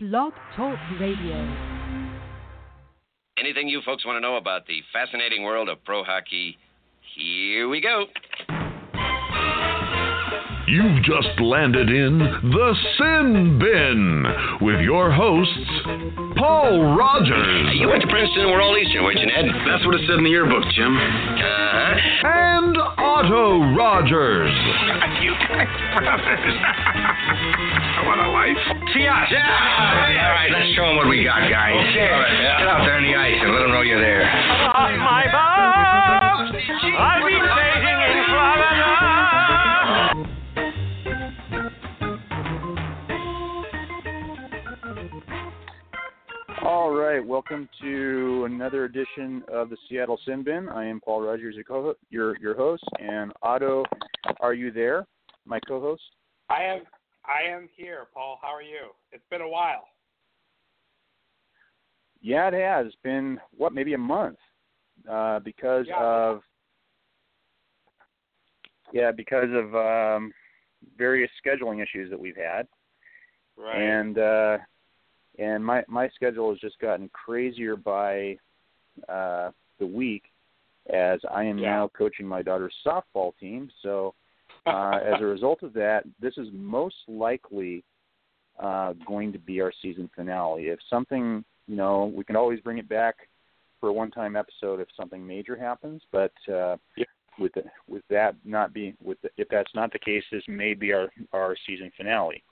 Blog Talk Radio. Anything you folks want to know about the fascinating world of pro hockey? Here we go. You've just landed in the Sin Bin with your hosts, Paul Rogers You went to Princeton. We're all Eastern, weren't you, Ned? That's what it said in the yearbook, Jim. Uh-huh. and Otto Rogers. you guys brothers. what a life. See us. Yeah. All right, let's show them what we got, guys. Okay. All right, Yeah. get out there in the ice and let them know you're there. my box. I've been waiting All right, welcome to another edition of the Seattle Sin Bin. I am Paul Rogers, your, your host, and Otto, are you there? My co-host. I am I am here, Paul. How are you? It's been a while. Yeah, it has It's been what maybe a month uh, because Yeah. of yeah because of um, various scheduling issues that we've had, Right. and uh, and my my schedule has just gotten crazier by uh, the week as I am Yeah. now coaching my daughter's softball team. So uh, as a result of that, this is most likely uh, going to be our season finale. If something, you know, we can always bring it back for a one-time episode if something major happens. But uh, Yeah. with the, with that not being with the, if that's not the case, this may be our our season finale.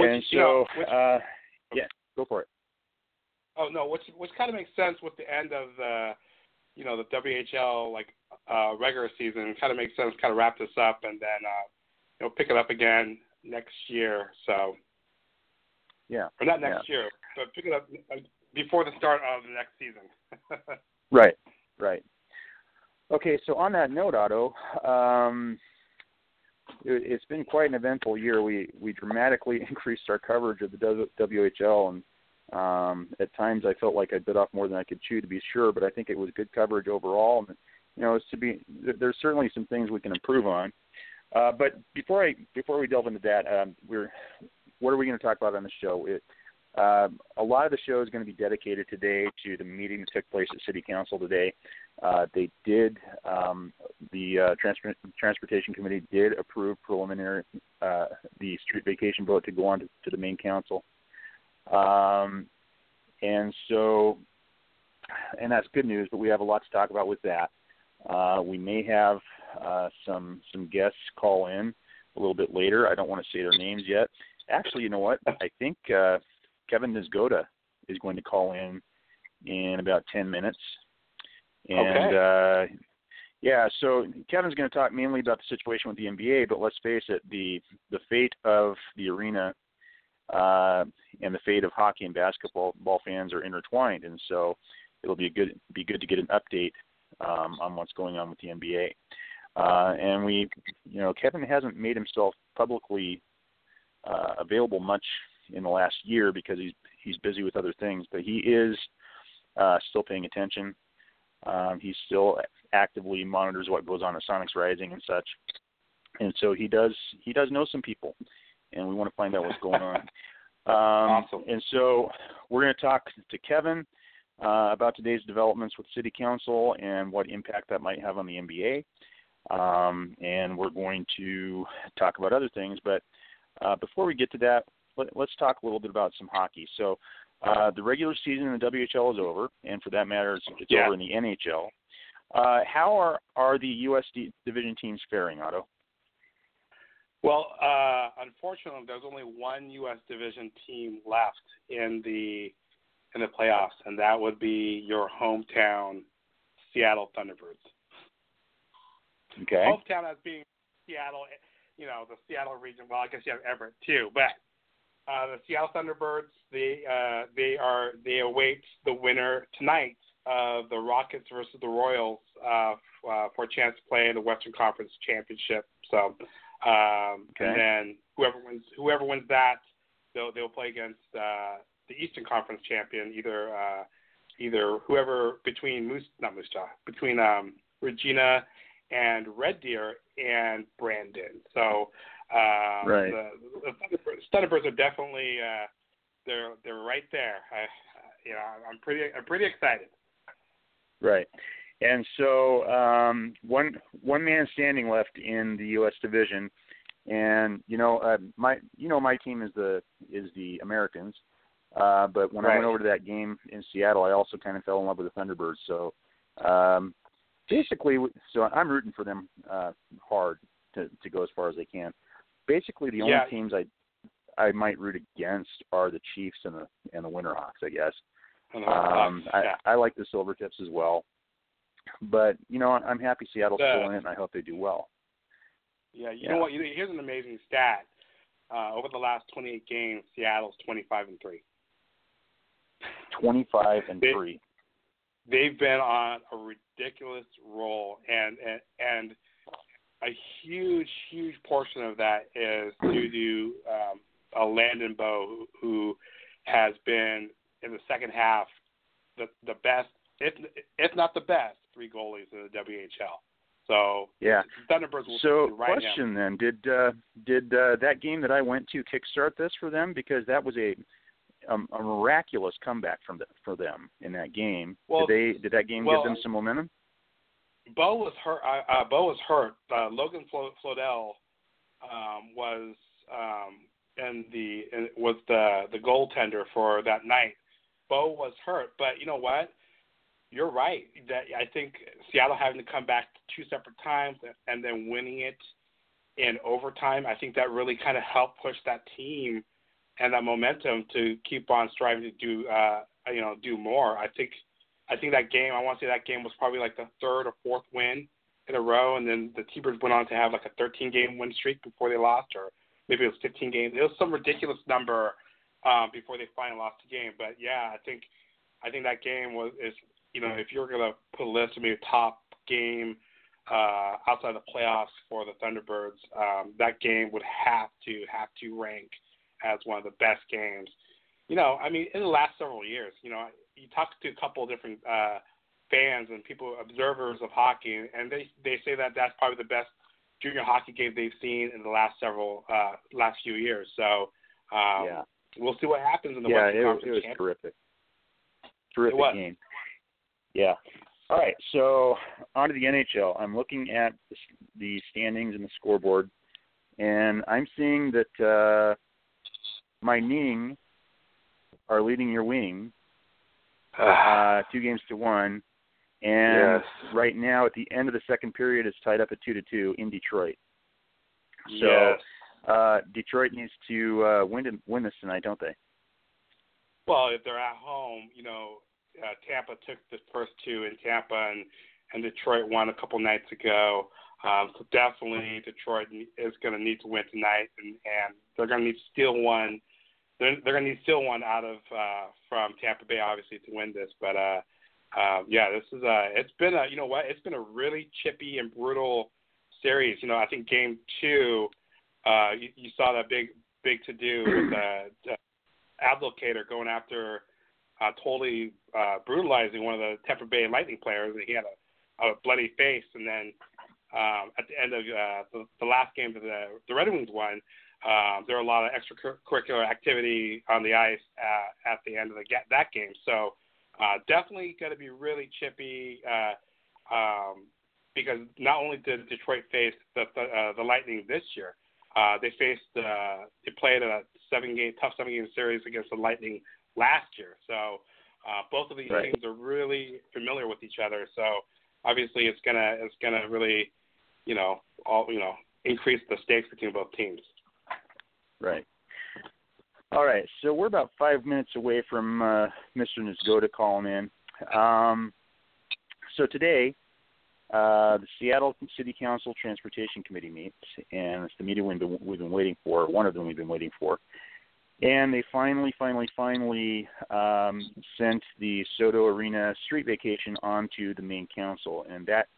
Which, and you so, know, which- uh, yeah, go for it. oh no, which which kind of makes sense with the end of the you know the WHL like uh regular season. Kind of makes sense. Kind of wrap this up and then uh you know pick it up again next year. So Yeah. or not next year, but pick it up uh, before the start of the next season. Right, right. Okay, so on that note, Otto, um, it, it's been quite an eventful year. We we dramatically increased our coverage of the WHL, and um, at times I felt like I bit off more than I could chew, to be sure. But I think it was good coverage overall, and you know, it's to be. There's certainly some things we can improve on. Uh, but before I before we delve into that, um, we're what are we going to talk about on the show? It, um, a lot of the show is going to be dedicated today to the meeting that took place at City Council today. Uh, they did um, the uh, transport, transportation committee did approve preliminary uh, the street vacation vote to go on to, to the main council, um, and so and that's good news. But we have a lot to talk about with that. Uh, we may have uh, some some guests call in a little bit later. I don't want to say their names yet. Actually, you know what? I think uh, Kevin Nisgoda is going to call in in about 10 minutes. And uh yeah, so Kevin's going to talk mainly about the situation with the NBA, but let's face it, the the fate of the arena uh and the fate of hockey and basketball ball fans are intertwined and so it'll be a good be good to get an update um on what's going on with the NBA. Uh and we you know, Kevin hasn't made himself publicly uh available much in the last year because he's he's busy with other things, but he is uh, still paying attention. Um, he still actively monitors what goes on at Sonics Rising and such, and so he does he does know some people, and we want to find out what's going on. Um, Awesome. And so we're going to talk to Kevin uh, about today's developments with City Council and what impact that might have on the NBA. Um, and we're going to talk about other things, but uh, before we get to that, let, let's talk a little bit about some hockey. So, uh, the regular season in the WHL is over, and for that matter, it's, it's Yeah. over in the NHL. Uh, how are are the U.S. division teams faring, Otto? Well, uh, unfortunately, there's only one U.S. division team left in the in the playoffs, and that would be your hometown Seattle Thunderbirds. Okay. Hometown as being Seattle, you know, the Seattle region. Well, I guess you have Everett too, but uh, the Seattle Thunderbirds they uh, they are they await the winner tonight of the Rockets versus the Royals uh, uh, for a chance to play in the Western Conference Championship. So, um, Okay. and then whoever wins whoever wins that, they'll they'll play against uh, the Eastern Conference champion, either uh, either whoever between Moose not Moose Jaw between um, Regina and Red Deer and Brandon. So uh, Right. the, the Thunderbirds, Thunderbirds are definitely uh, they're they're right there. I, you know, I'm pretty I'm pretty excited. Right. And so um, one one man standing left in the U.S. division, and you know uh, my you know my team is the is the Americans, uh, but when Right. I went over to that game in Seattle, I also kind of fell in love with the Thunderbirds. So um, basically, so I'm rooting for them uh, hard to to go as far as they can. Basically, the only Yeah. teams I I might root against are the Chiefs and the and the Winterhawks, I guess. And, Um, yeah. I, I like the Silvertips as well, but you know I'm happy Seattle's The- still in it, and I hope they do well. Yeah, you Yeah. know what? Here's an amazing stat. Uh, over the last 28 games, Seattle's 25 and three. 25 and They- three. They've been on a ridiculous roll, and and and a huge, huge portion of that is due to um, a Landon Bow who, who has been in the second half the the best, if if not the best, three goalies in the WHL. So Yeah. Thunderbirds will So right question then: Did uh, did uh, that game that I went to kickstart this for them? Because that was a um, a miraculous comeback from the, for them in that game. Well, did they did that game well, give them some momentum? Bow was hurt. Uh, uh, Bow was hurt. Uh, Logan Flo- Flodell um, was um, in the in, was the the goaltender for that night. Bow was hurt, but you know what? You're right. That I think Seattle having to come back two separate times and then winning it in overtime. I think that really kind of helped push that team and that momentum to keep on striving to do uh, you know do more. I think I think that game, I want to say that game was probably like the third or fourth win in a row, and then the T-Birds went on to have like a 13 game win streak before they lost, or maybe it was 15 games. It was some ridiculous number um, before they finally lost the game. But yeah, I think I think that game was is you know if you're gonna put a list of maybe top game uh, outside of the playoffs for the Thunderbirds, um, that game would have to have to rank as one of the best games. You know, I mean, in the last several years, you know, you talk to a couple of different uh, fans and people, observers of hockey, and they they say that that's probably the best junior hockey game they've seen in the last several uh, last few years. So um, yeah. we'll see what happens in the yeah, Western it, Conference it was Championship. terrific. Terrific was. game. Yeah. All right, so on to the NHL. I'm looking at the, the standings and the scoreboard, and I'm seeing that uh, my Ning are leading your wing uh, two games to one, and Yes. right now at the end of the second period, it's tied up at two to two in Detroit. So yes. uh, Detroit needs to uh, win win this tonight, don't they? Well, if they're at home, you know, uh, Tampa took the first two in Tampa, and and Detroit won a couple nights ago. Um, so definitely, Detroit is going to need to win tonight, and and they're going to need to steal one. They're they're going to need steal one out of uh, from Tampa Bay, obviously, to win this. But uh, uh, yeah, this is a. It's been a. You know what? It's been a really chippy and brutal series. You know, I think game two, uh, you, you saw that big big to do with uh, Abdelkader going after uh, totally uh, brutalizing one of the Tampa Bay Lightning players, and he had a, a bloody face. And then um, at the end of uh, the, the last game that the, the Red Wings won, um, there are a lot of extracurricular activity on the ice uh, at the end of the, that game. So uh, definitely going to be really chippy uh, um, because not only did Detroit face the the, uh, the Lightning this year, uh, they faced uh, they played a seven game tough seven game series against the Lightning last year. So uh, both of these Right. teams are really familiar with each other. So obviously it's gonna it's gonna really you know all you know increase the stakes between both teams. Right. All right. So we're about five minutes away from uh, Mr. Nisgoda calling in. Um, so today, uh, the Seattle City Council Transportation Committee meets, and it's the meeting we've been, we've been waiting for. One of them we've been waiting for. And they finally, finally, finally um, sent the Sodo Arena street vacation onto the main council, and that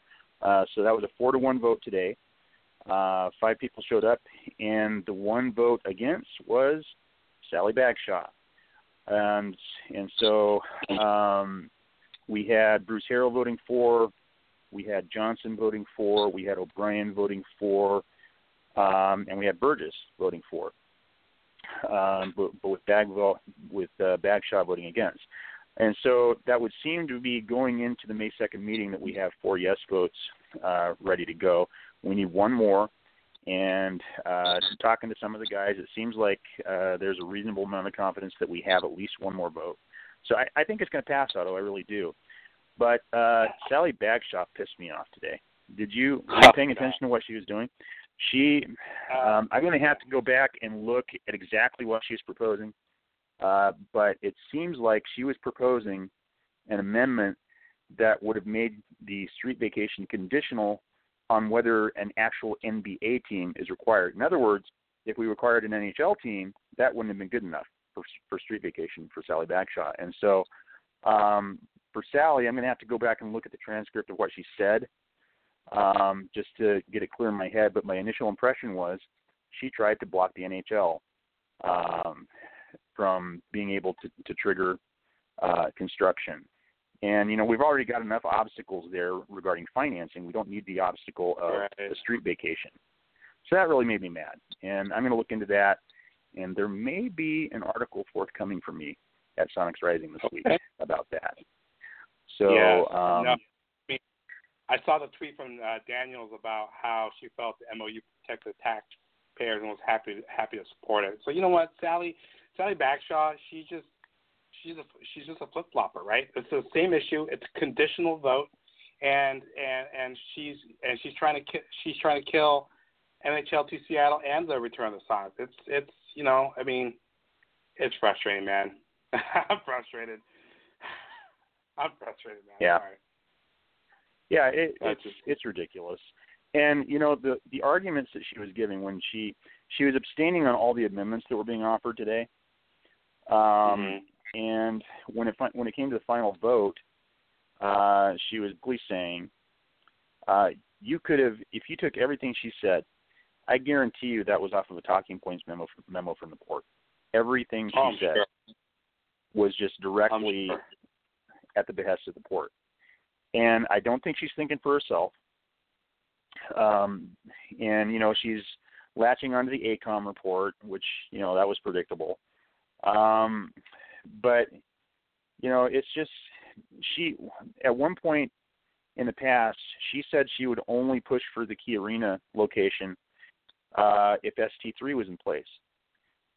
uh, so that was a four to one vote today. Uh, five people showed up, and the one vote against was Sally Bagshaw. And and so um, we had Bruce Harrell voting for, we had Johnson voting for, we had O'Brien voting for, um, and we had Burgess voting for. um, but, but with bag vote, with uh, Bagshaw voting against. And so that would seem to be going into the May 2nd meeting that we have four yes votes uh, ready to go. We need one more. And uh, talking to some of the guys, it seems like uh, there's a reasonable amount of confidence that we have at least one more vote. So I, I think it's going to pass, Otto. I really do. But uh, Sally Bagshaw pissed me off today. Did you were you paying attention to what she was doing? She, um, I'm going to have to go back and look at exactly what she's proposing. Uh, but it seems like she was proposing an amendment that would have made the street vacation conditional on whether an actual NBA team is required. In other words, if we required an NHL team, that wouldn't have been good enough for for street vacation for Sally Bagshaw. And so, um, for Sally, I'm going to have to go back and look at the transcript of what she said, um, just to get it clear in my head. But my initial impression was she tried to block the NHL um, from being able to, to trigger uh, construction. And you know we've already got enough obstacles there regarding financing. We don't need the obstacle of Right. the street vacation. So that really made me mad, and I'm going to look into that. And there may be an article forthcoming for me at Sonics Rising this week about that. So Yes. um, no, I, mean, I saw the tweet from uh, Daniels about how she felt the MOU protected taxpayers and was happy happy to support it. So you know what, Sally Sally Bagshaw, she just she's a she's just a flip flopper, right? It's the same issue. It's a conditional vote, and and and she's and she's trying to ki- she's trying to kill NHL to Seattle and the return of the Sonics. It's it's you know I mean, it's frustrating, man. I'm frustrated. I'm frustrated, man. Yeah. Sorry. Yeah, it, That's it's just- it's ridiculous. And you know the the arguments that she was giving when she she was abstaining on all the amendments that were being offered today. Um, Mhm. And when it when it came to the final vote, uh, she was basically saying, uh, "You could have if you took everything she said. I guarantee you that was off of a talking points memo memo from the port. Everything she Oh, I'm said sure. was just directly sure. at the behest of the port. And I don't think she's thinking for herself. Um, and you know she's latching onto the AECOM report, which you know that was predictable. Um, but you know it's just she at one point in the past she said she would only push for the Key Arena location uh, if ST3 was in place.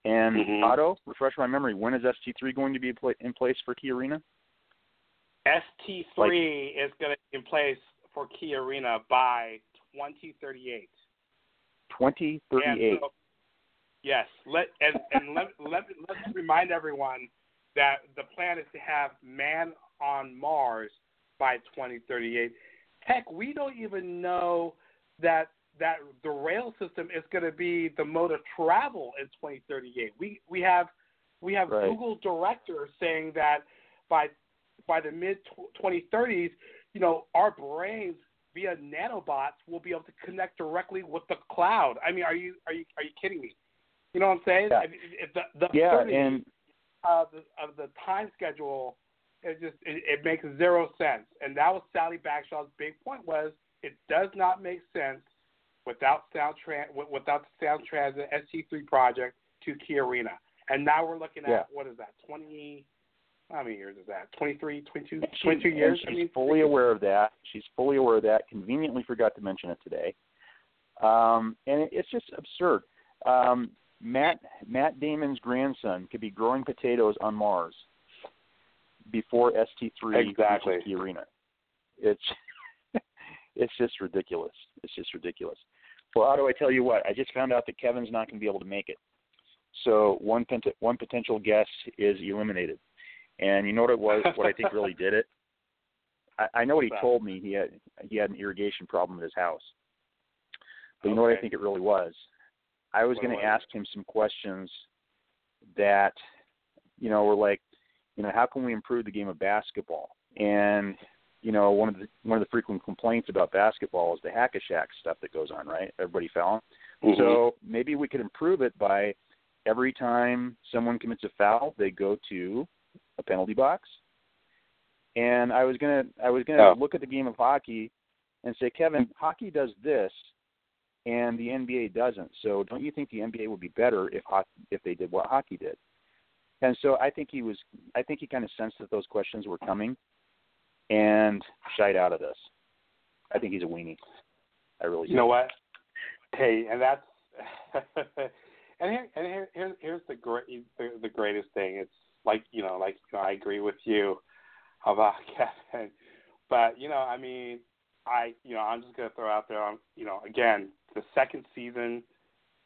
And Mhm. Otto, refresh my memory. When is ST3 going to be in place for Key Arena? ST3 is going to be in place for Key Arena by 2038. 2038. And so, yes, let and, and let, let let's remind everyone that the plan is to have man on Mars by 2038. Heck, we don't even know that that the rail system is going to be the mode of travel in 2038. We we have we have Right. Google directors saying that by by the mid 2030s, you know, our brains via nanobots will be able to connect directly with the cloud. I mean, are you are you are you kidding me? You know what I'm saying? Yeah. If, if the the yeah, 30 and of the of the time schedule, it just it, it makes zero sense. And that was Sally Bagshaw's big point was it does not make sense without sound tran- without the sound transit ST3 project to Key Arena. And now we're looking at Yeah. what is that? 20 how many years is that? 23, 22, she- 22 and years. she's I mean, fully aware of that. She's fully aware of that. Conveniently forgot to mention it today. Um, and it, it's just absurd. Um, Matt Matt Damon's grandson could be growing potatoes on Mars before ST3 Exactly. reaches the arena. It's it's just ridiculous. It's just ridiculous. Well, Otto, I tell you what, I just found out that Kevin's not going to be able to make it. So one pent- one potential guest is eliminated. And you know what it was? What I think really did it? I, I know what he told me. He had he had an irrigation problem at his house. But you know what I think it really was? I was going to ask him some questions that, you know, were like, you know, how can we improve the game of basketball? And you know, one of the one of the frequent complaints about basketball is the hack a Shaq stuff that goes on, right? Everybody fouling. Mhm. So maybe we could improve it by every time someone commits a foul, they go to a penalty box. And I was gonna I was gonna Oh. look at the game of hockey and say, Kevin, hockey does this, and the NBA doesn't. So don't you think the NBA would be better if hockey, if they did what hockey did? And so I think he was I think he kind of sensed that those questions were coming and shied out of this. I think he's a weenie. I really. You know what? Hey, and that's and here and here, here here's the great the, the greatest thing. It's like you know, like you know, I agree with you about Kevin, but you know, I mean, I you know, I'm just gonna throw out there on you know, again, the second season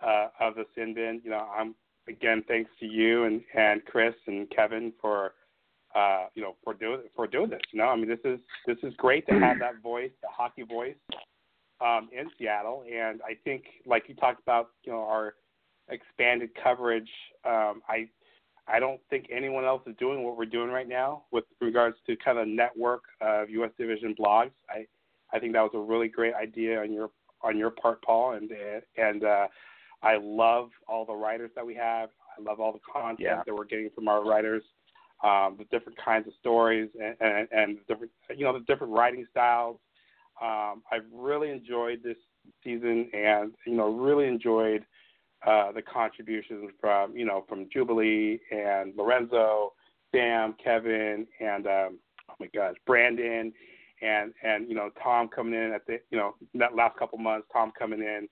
uh, of the Sin Bin. You know, I'm again thanks to you and and Chris and Kevin for uh, you know for doing for doing this. You know, I mean, this is this is great to have that voice, the hockey voice, um, in Seattle, and I think like you talked about, you know, our expanded coverage. Um, I I don't think anyone else is doing what we're doing right now with regards to kind of network of U.S. Division blogs. I I think that was a really great idea on your on your part, Paul, and and uh, I love all the writers that we have. I love all the content Yeah. that we're getting from our writers, um, the different kinds of stories, and, and and different you know the different writing styles. Um, I've really enjoyed this season, and you know really enjoyed uh, the contributions from you know from Jubilee and Lorenzo, Sam, Kevin, and um, oh my gosh, Brandon, and and you know Tom coming in at the you know that last couple months, Tom coming in,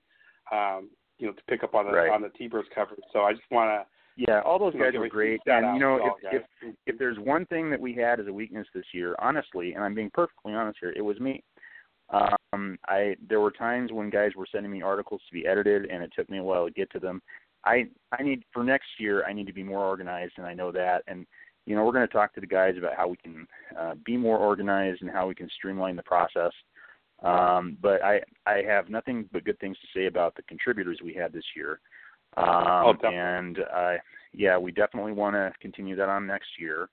um, you know to pick up on the Right. on the T-Birds coverage. So I just want to. Yeah, all those You know, guys were great, and you know if, if if there's one thing that we had as a weakness this year, honestly, and I'm being perfectly honest here, it was me. Um, I there were times when guys were sending me articles to be edited, and it took me a while to get to them. I I need for next year, I need to be more organized, and I know that. And you know, we're going to talk to the guys about how we can uh, be more organized and how we can streamline the process. Um, but I I have nothing but good things to say about the contributors we had this year. Um, definitely. and uh, yeah, we definitely want to continue that on next year.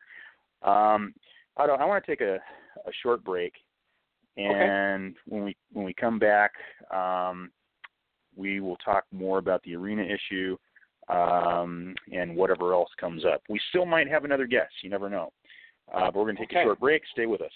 Um, Otto, I want to take a, a short break, and when we when we come back, um, we will talk more about the arena issue um, and whatever else comes up. We still might have another guest. You never know. Uh, but we're going to take Okay. a short break. Stay with us.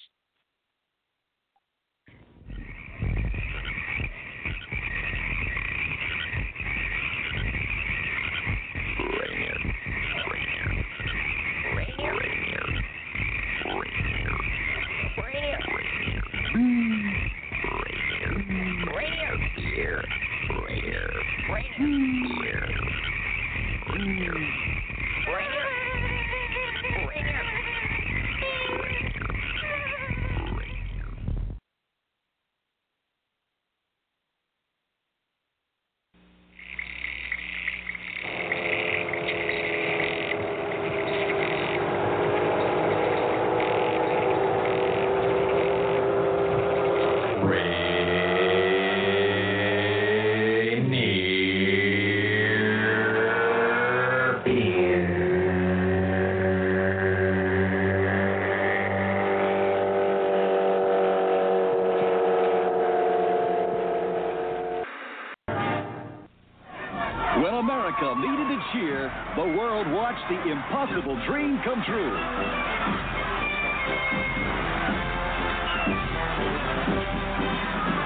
Needed to cheer, the world watched the impossible dream come true.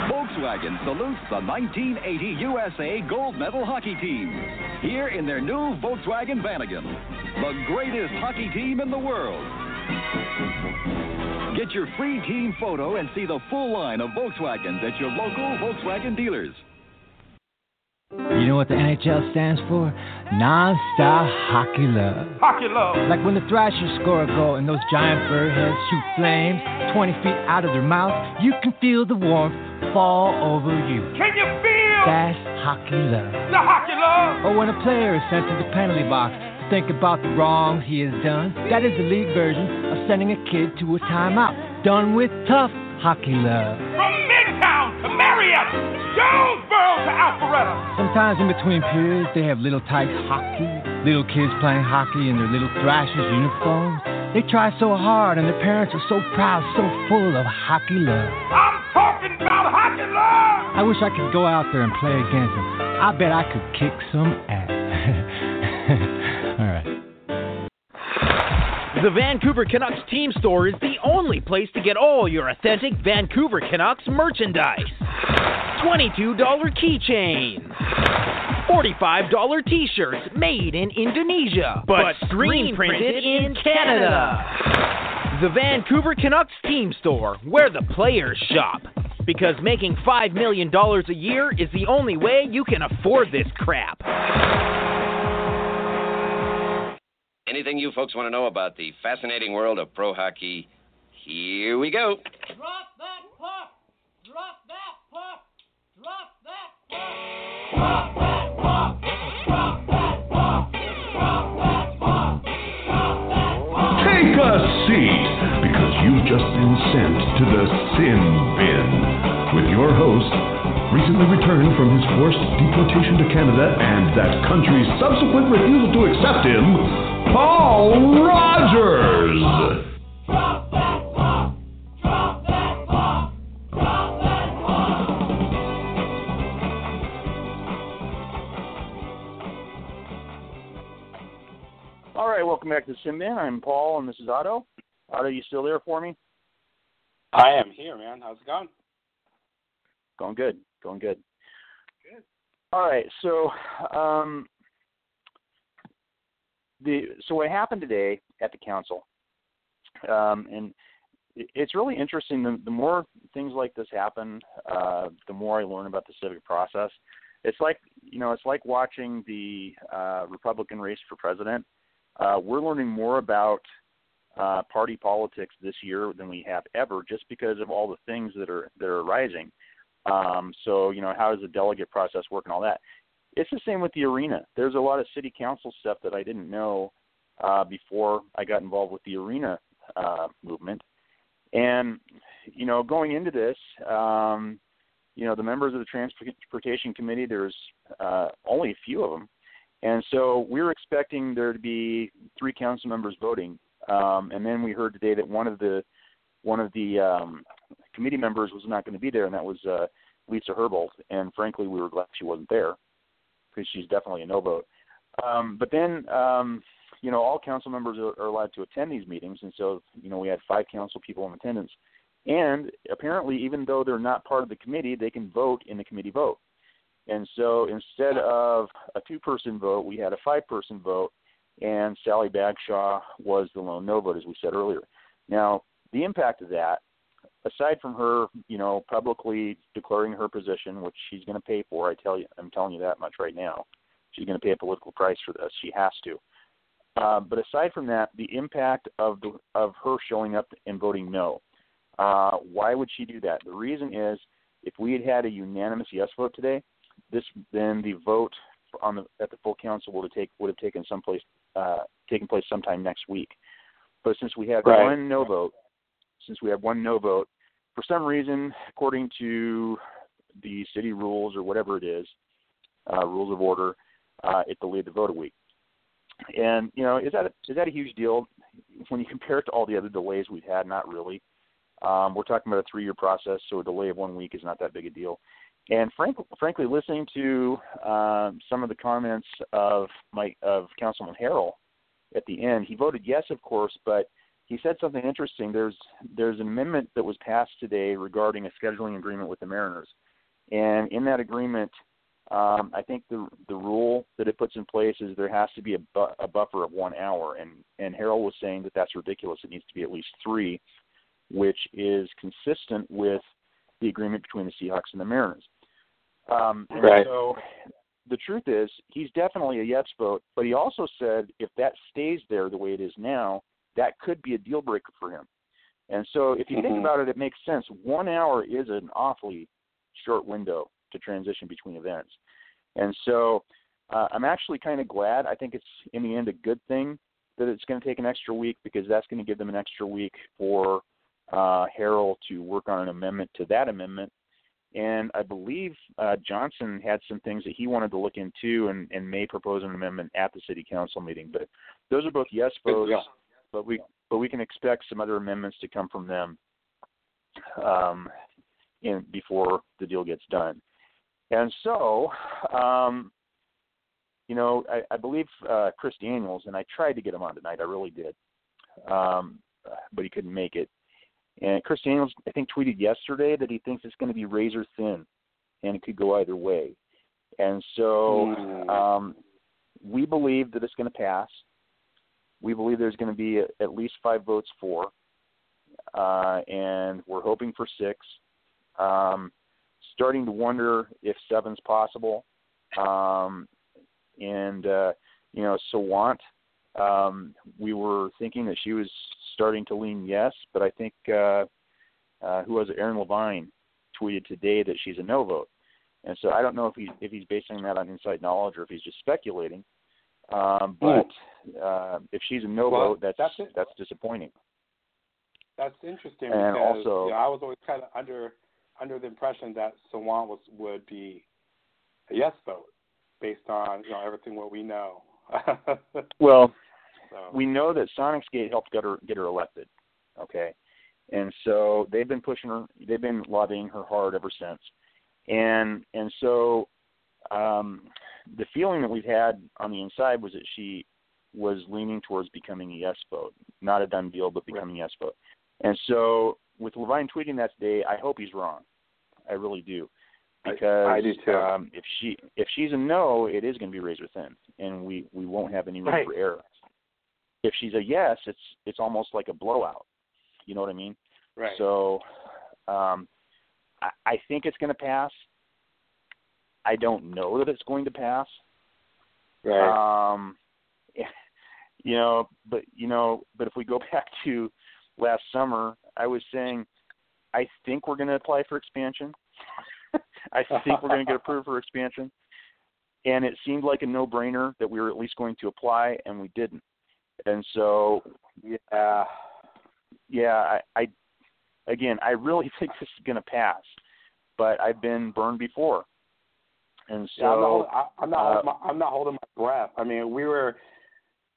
Volkswagen salutes the 1980 USA gold medal hockey team. Here in their new Volkswagen Vanagon, the greatest hockey team in the world. Get your free team photo and see the full line of Volkswagens at your local Volkswagen dealers. You know what the NHL stands for? Non-stop hockey love. Hockey love. Like when the Thrashers score a goal and those giant bird heads shoot flames 20 feet out of their mouth, you can feel the warmth fall over you. Can you feel That's hockey love. the hockey love? Or when a player is sent to the penalty box to think about the wrongs he has done, that is the league version of sending a kid to a timeout. Done with tough hockey love. From Midtown to Marietta, Jonesboro to Alpharetta. Sometimes in between periods, they have little type hockey. Little kids playing hockey in their little Thrashers uniforms. They try so hard, and their parents are so proud, so full of hockey love. I'm talking about hockey love. I wish I could go out there and play against them. I bet I could kick some ass. All right. The Vancouver Canucks team store is the only place to get all your authentic Vancouver Canucks merchandise. $22 keychains. $45 t-shirts made in Indonesia, but screen printed in Canada. The Vancouver Canucks team store, where the players shop. Because making $5 million a year is the only way you can afford this crap. Anything you folks want to know about the fascinating world of pro hockey? Here we go. Drop that puck! Drop that puck! Drop that puck! Drop that puck! Drop that puck! Drop that puck! Drop that puck! Take a seat, because you've just been sent to the Sin Bin with your host, recently returned from his forced deportation to Canada and that country's subsequent refusal to accept him, Paul Rogers. All right, welcome back to Sin Bin. I'm Paul, and this is Otto. Otto, you still there for me? I am here, man. How's it going? Going good. Going good. Good. All right. So, um, the so what happened today at the council, um, and it's really interesting. The, the more things like this happen, uh, the more I learn about the civic process. It's like you know, it's like watching the uh, Republican race for president. Uh, we're learning more about uh, party politics this year than we have ever, just because of all the things that are that are arising. Um, so you know, how does the delegate process work and all that? It's the same with the arena. There's a lot of city council stuff that I didn't know uh, before I got involved with the arena uh, movement. And you know, going into this, um, you know, the members of the transportation committee, there's uh, only a few of them, and so we were expecting there to be three council members voting. Um, and then we heard today that one of the one of the um, committee members was not going to be there, and that was uh, Lisa Herbold. And frankly, we were glad she wasn't there because she's definitely a no vote. Um, but then, um, you know, all council members are, are allowed to attend these meetings, and so you know we had five council people in attendance. And apparently, even though they're not part of the committee, they can vote in the committee vote. And so instead of a two-person vote, we had a five-person vote, and Sally Bagshaw was the lone no vote, as we said earlier. Now, the impact of that, aside from her, you know, publicly declaring her position, which she's going to pay for, I tell you, I'm telling you that much right now. She's going to pay a political price for this. She has to. Uh, but aside from that, the impact of the, of her showing up and voting no. Uh, why would she do that? The reason is, if we had had a unanimous yes vote today, this then the vote on the at the full council would have take would have taken someplace uh, taken place sometime next week. But since we have Right. one no vote, since we have one no vote, for some reason, according to the city rules or whatever it is, uh, rules of order, uh, it delayed the vote a week. And you know, is that a, is that a huge deal when you compare it to all the other delays we've had? Not really. Um, we're talking about a three-year process, so a delay of one week is not that big a deal. And frank, frankly, listening to um, some of the comments of my of Councilman Harrell at the end, he voted yes, of course, but he said something interesting. There's there's an amendment that was passed today regarding a scheduling agreement with the Mariners, and in that agreement, um, I think the the rule that it puts in place is there has to be a, bu- a buffer of one hour, and and Harrell was saying that that's ridiculous. It needs to be at least three, which is consistent with the agreement between the Seahawks and the Mariners. Um, and Right. so the truth is, he's definitely a yes vote, but he also said if that stays there the way it is now, that could be a deal breaker for him. And so if you think Mhm. about it, it makes sense. One hour is an awfully short window to transition between events. And so uh, I'm actually kind of glad. I think it's in the end a good thing that it's going to take an extra week because that's going to give them an extra week for uh, Harrell to work on an amendment to that amendment. And I believe uh, Johnson had some things that he wanted to look into and, and may propose an amendment at the city council meeting. But those are both yes votes. deal. But we but we can expect some other amendments to come from them um, in before the deal gets done. And so, um, you know, I, I believe uh, Chris Daniels, and I tried to get him on tonight. I really did, um, but he couldn't make it. And Chris Daniels, I think, tweeted yesterday that he thinks it's going to be razor thin and it could go either way. And so Mm. um, we believe that it's going to pass. We believe there's going to be at, at least five votes for, uh, and we're hoping for six. Um, starting to wonder if seven's possible. Um, and uh, you know, Sawant, um, we were thinking that she was starting to lean yes, but I think uh, uh, who was it? Aaron Levine tweeted today that she's a no vote, and so I don't know if he's if he's basing that on inside knowledge or if he's just speculating. Um, but uh, if she's a no Well, vote, that's that's it. that's disappointing. That's interesting And because also- you know, I was always kind of under under the impression that Sawant was would be a yes vote based on you know everything what we know. Well, we know that Sonicsgate helped get her get her elected. Okay, and so they've been pushing her. They've been lobbying her hard ever since. And and so um, the feeling that we've had on the inside was that she was leaning towards becoming a yes vote, not a done deal, but becoming a yes vote. And so with Levine tweeting that today, I hope he's wrong. I really do. I- Because I do too. Um, if she if she's a no, it is going to be razor thin, and we we won't have any room Right. for error. If she's a yes, it's it's almost like a blowout. You know what I mean? right. So um, I, I think it's going to pass. I don't know that it's going to pass. right. Um, you know, but you know, but if we go back to last summer, I was saying I think we're going to apply for expansion. I think we're going to get approved for expansion, and it seemed like a no-brainer that we were at least going to apply, and we didn't. And so, yeah, yeah, I, I again, I really think this is going to pass, but I've been burned before, and so yeah, I'm not, holding, I, I'm not. uh, holding my, I'm not holding my breath. I mean, we were,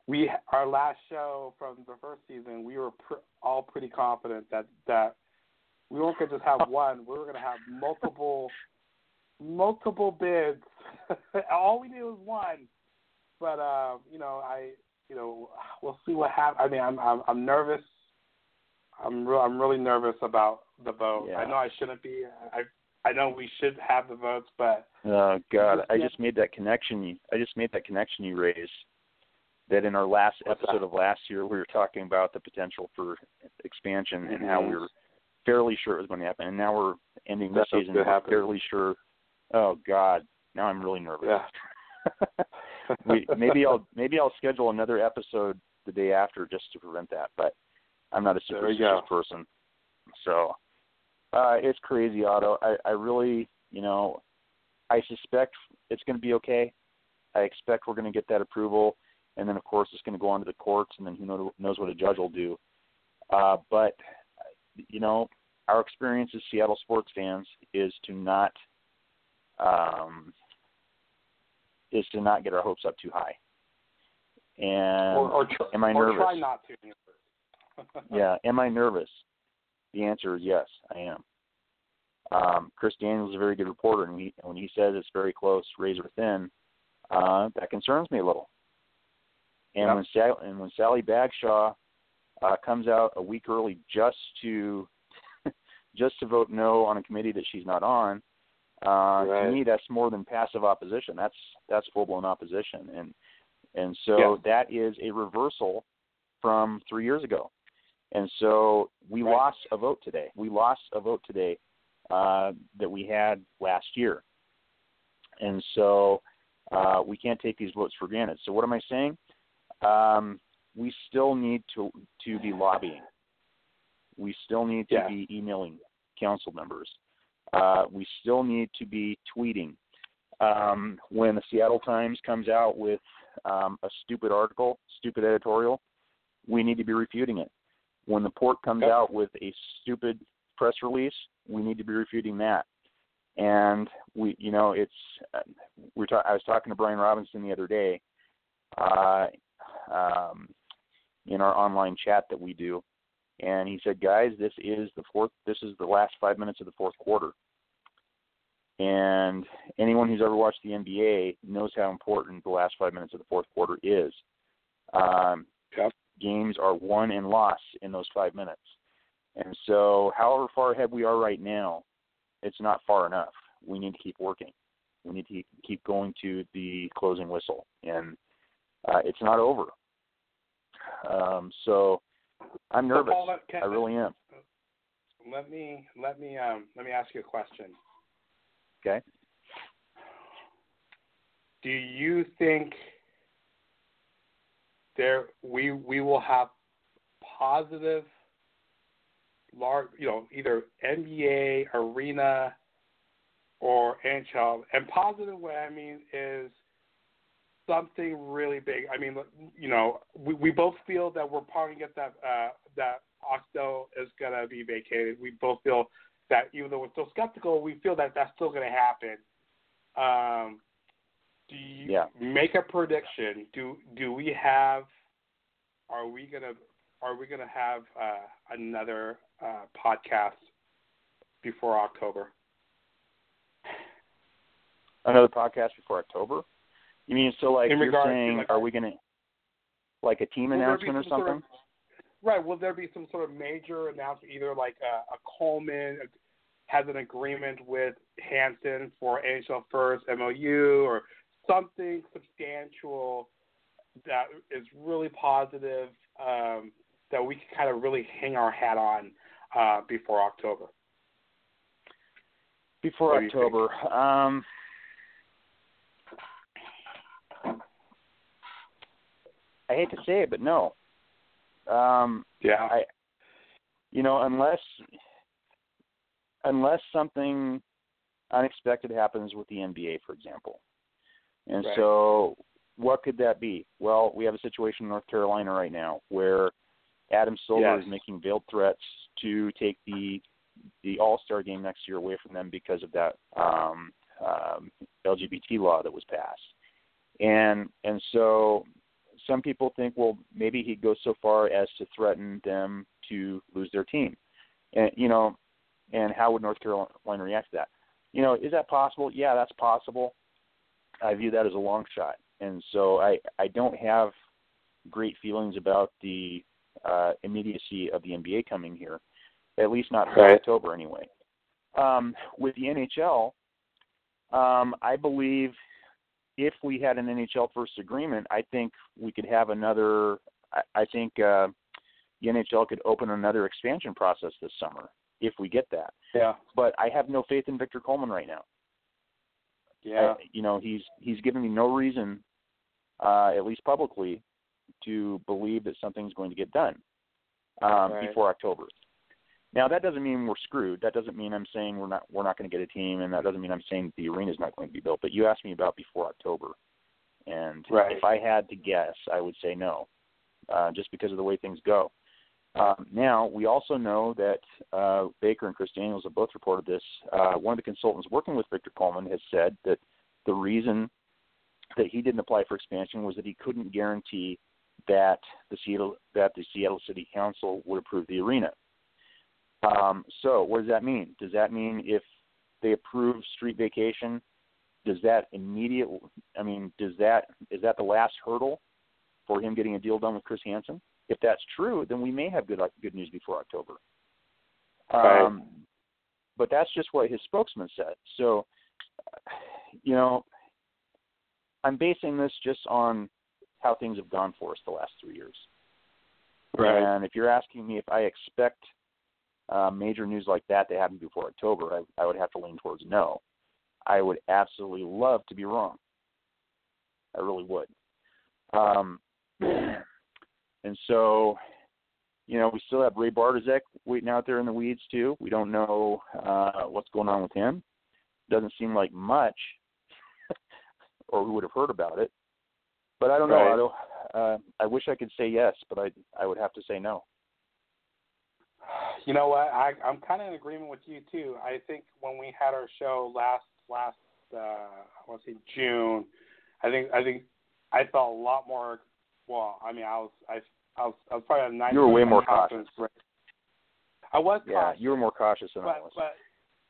we our last show from the first season, we were pr- all pretty confident that that we weren't going to just have one. We were going to have multiple, multiple bids. all we did was one, but uh, you know, I, you know, we'll see what happens. I mean, I'm, I'm, I'm nervous. I'm real. I'm really nervous about the vote. Yeah. I know I shouldn't be. I, I know we should have the votes, but Oh God, I just made that connection. You, I just made that connection you raised. That in our last What's episode that? of last year, we were talking about the potential for expansion and how we mm-hmm. were fairly sure it was going to happen, and now we're ending this That's season. gonna We're happen. fairly sure. Oh God, now I'm really nervous. yeah. we, maybe I'll maybe I'll schedule another episode the day after just to prevent that. But I'm not a superstitious person, so uh, it's crazy, Otto. I, I really, you know, I suspect it's going to be okay. I expect we're going to get that approval, and then of course it's going to go on to the courts, and then who knows, knows what a judge will do. Uh, but you know, our experience as Seattle sports fans is to not um, is to not get our hopes up too high. And or, or, tr- am I nervous? or try not to. yeah, am I nervous? The answer is yes, I am. Um, Chris Daniels is a very good reporter, and he, when he says it's very close, razor thin, uh, that concerns me a little. And Yep. when Sal- and when Sally Bagshaw uh, comes out a week early just to just to vote no on a committee that she's not on, uh, to me that's more than passive opposition. That's that's full blown opposition, and and so Yeah. that is a reversal from three years ago. And so we Right. lost a vote today. We lost a vote today uh, that we had last year. And so uh, we can't take these votes for granted. So what am I saying? Um, we still need to to be lobbying. We still need to Yeah. be emailing council members. Uh, we still need to be tweeting. Um, when the Seattle Times comes out with um, a stupid article, stupid editorial, we need to be refuting it. When the port comes out with a stupid press release, we need to be refuting that. And we, you know, it's uh, we're ta- I was talking to Brian Robinson the other day, uh, um, in our online chat that we do, and he said, "Guys, this is the fourth. This is the last five minutes of the fourth quarter." And anyone who's ever watched the NBA knows how important the last five minutes of the fourth quarter is. Um, Yep. Games are won and lost in those five minutes. And so, however far ahead we are right now, it's not far enough. we need to keep working. We need to keep- going to the closing whistle, and uh, it's not over. Um, so I'm nervous. Paul, can- I really am. Let me let me um let me ask you a question. Okay. Do you think there we we will have positive large you know either NBA arena or NHL and positive what I mean is something really big. I mean you know we we both feel that we're probably gonna get that uh that Oxbow is gonna be vacated. We both feel that even though we're still skeptical, we feel that that's still gonna happen. Um, do you Yeah. make a prediction? Do do we have? Are we gonna are we gonna have uh, another uh, podcast before October? Another podcast before October. You mean so like In you're regards to, saying? like, are we gonna like a team Will there be announcement or some sort something? of- right. Will there be some sort of major announcement, either like a, a Coleman has an agreement with Hansen for NHL First MOU or something substantial that is really positive um, that we can kind of really hang our hat on uh, before October? Before What do you think? October. Um, I hate to say it, but no. Um, Yeah. I, you know, unless unless something unexpected happens with the NBA, for example. And Right. so, what could that be? Well, we have a situation in North Carolina right now where Adam Silver Yes. is making veiled threats to take the the All Star game next year away from them because of that um, um, LGBT law that was passed. And and so some people think, well, maybe he'd go so far as to threaten them to lose their team. And you know, and how would North Carolina react to that? You know, is that possible? Yeah, that's possible. I view that as a long shot, and so I I don't have great feelings about the uh, immediacy of the NBA coming here, at least not for Right. October anyway. Um, with the NHL, um, I believe if we had an NHL first agreement, I think we could have another. I, I think uh, the NHL could open another expansion process this summer if we get that. Yeah. But I have no faith in Victor Coleman right now. Yeah. I, you know, he's he's given me no reason, uh, at least publicly, to believe that something's going to get done um, Right. before October. Now that doesn't mean we're screwed. That doesn't mean I'm saying we're not we're not going to get a team, and that doesn't mean I'm saying the arena's not going to be built. But you asked me about before October, and Right. if I had to guess, I would say no, uh, just because of the way things go. Um, now we also know that uh, Baker and Chris Daniels have both reported this. Uh, one of the consultants working with Victor Coleman has said that the reason that he didn't apply for expansion was that he couldn't guarantee that the Seattle that the Seattle City Council would approve the arena. Um, so what does that mean? Does that mean if they approve street vacation, does that immediate? I mean, does that is that the last hurdle for him getting a deal done with Chris Hansen? If that's true, then we may have good good news before October. Right. Um, but that's just what his spokesman said. So, you know, I'm basing this just on how things have gone for us the last three years. Right. And if you're asking me if I expect uh, major news like that to happen before October, I, I would have to lean towards no. I would absolutely love to be wrong. I really would. Um, and so, you know, we still have Ray Bartoszek waiting out there in the weeds too. We don't know uh, what's going on with him. Doesn't seem like much, or we would have heard about it. But I don't know. I, don't, uh, I wish I could say yes, but I I would have to say no. You know what? I I'm kind of in agreement with you too. I think when we had our show last last uh I want to say June, I think I think I felt a lot more. Well, I mean, I was I I was I was probably a ninety. You were way more cautious. rate. I was Yeah, cautious, you were more cautious than I but was. but